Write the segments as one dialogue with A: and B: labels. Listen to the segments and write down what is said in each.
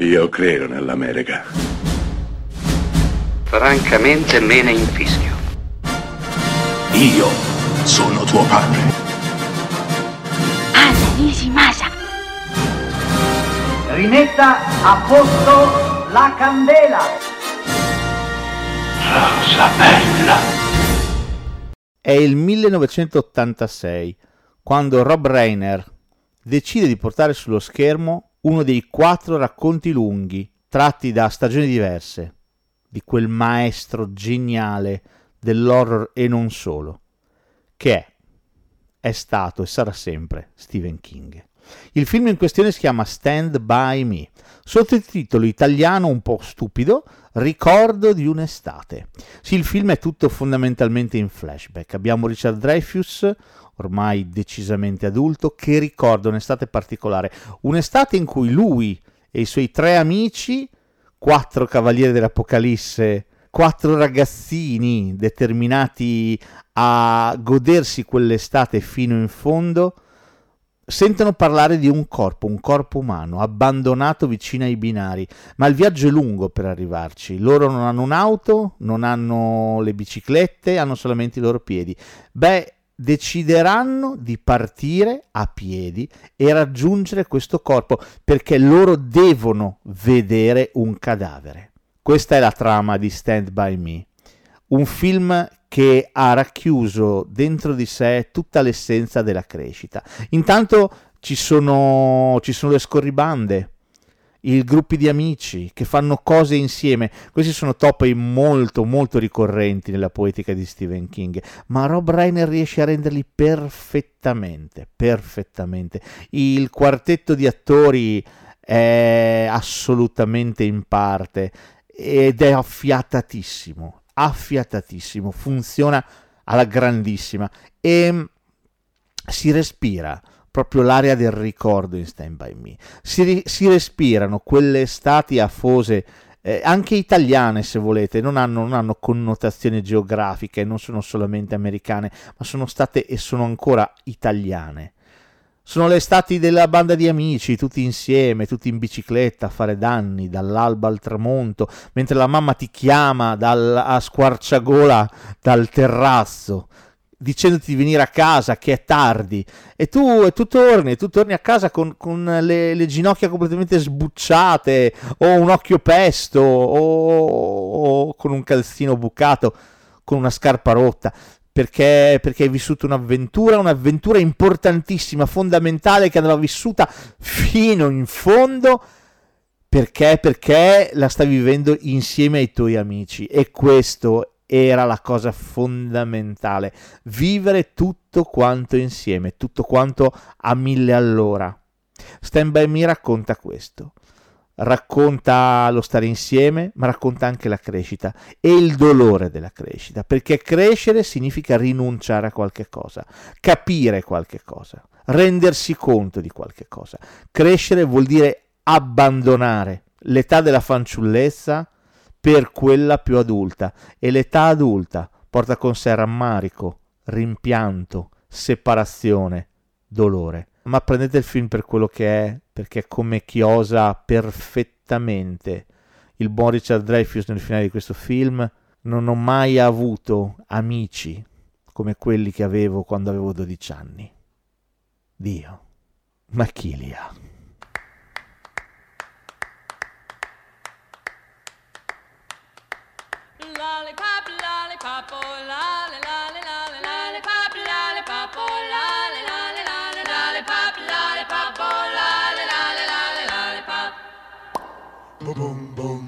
A: Io credo nell'America.
B: Francamente me ne infischio.
C: Io sono tuo padre.
D: Anna Nishimasa.
E: Rimetta a posto la candela.
C: Rosa bella.
F: È il 1986 quando Rob Reiner decide di portare sullo schermo uno dei quattro racconti lunghi tratti da stagioni diverse di quel maestro geniale dell'horror e non solo, che è, è stato e sarà sempre Stephen King. Il film in questione si chiama Stand By Me, sottotitolo italiano un po' stupido, Ricordo di un'estate. Sì, il film è tutto fondamentalmente in flashback. Abbiamo Richard Dreyfus, ormai decisamente adulto, che ricorda un'estate particolare, un'estate in cui lui e i suoi tre amici, quattro cavalieri dell'Apocalisse, quattro ragazzini determinati a godersi quell'estate fino in fondo, sentono parlare di un corpo, un corpo umano, abbandonato vicino ai binari, ma il viaggio è lungo per arrivarci. Loro non hanno un'auto, non hanno le biciclette, hanno solamente i loro piedi. Beh, decideranno di partire a piedi e raggiungere questo corpo perché loro devono vedere un cadavere. Questa è la trama di Stand By Me, un film che ha racchiuso dentro di sé tutta l'essenza della crescita. Intanto ci sono, ci sono le scorribande, i gruppi di amici che fanno cose insieme. Questi sono topi molto, molto ricorrenti nella poetica di Stephen King, ma Rob Reiner riesce a renderli perfettamente, perfettamente. Il quartetto di attori è assolutamente in parte ed è affiatatissimo, affiatatissimo, funziona alla grandissima e si respira proprio l'area del ricordo in Stand By Me. Si, si respirano quelle estati afose, eh, anche italiane se volete, non hanno, non hanno connotazioni geografiche, non sono solamente americane, ma sono state e sono ancora italiane. Sono le estati della banda di amici, tutti insieme, tutti in bicicletta a fare danni dall'alba al tramonto, mentre la mamma ti chiama dal, a squarciagola dal terrazzo dicendoti di venire a casa che è tardi e tu, e tu torni, tu torni a casa con, con le, le, ginocchia completamente sbucciate o un occhio pesto o, o, con un calzino bucato, con una scarpa rotta. Perché, perché hai vissuto un'avventura, un'avventura importantissima, fondamentale, che andava vissuta fino in fondo, perché? Perché la stai vivendo insieme ai tuoi amici e questo era la cosa fondamentale, vivere tutto quanto insieme, tutto quanto a mille all'ora. Stand By Me racconta questo, racconta lo stare insieme, ma racconta anche la crescita e il dolore della crescita, perché crescere significa rinunciare a qualche cosa, capire qualche cosa, rendersi conto di qualche cosa. Crescere vuol dire abbandonare l'età della fanciullezza, per quella più adulta e l'età adulta porta con sé rammarico, rimpianto, separazione, dolore. Ma prendete il film per quello che è, perché come chiosa perfettamente il buon Richard Dreyfuss nel finale di questo film, non ho mai avuto amici come quelli che avevo quando avevo 12 anni. Dio, ma chi li ha?
G: lollipop, oh lolly, lolly, lolly, Boom, boom,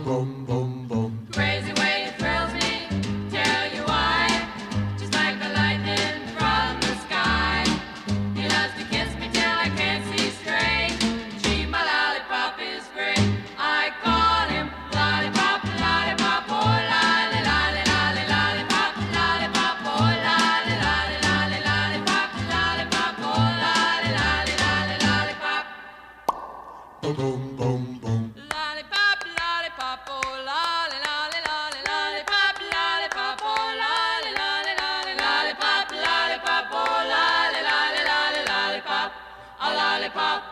G: boom, boom, boom. Lollipop.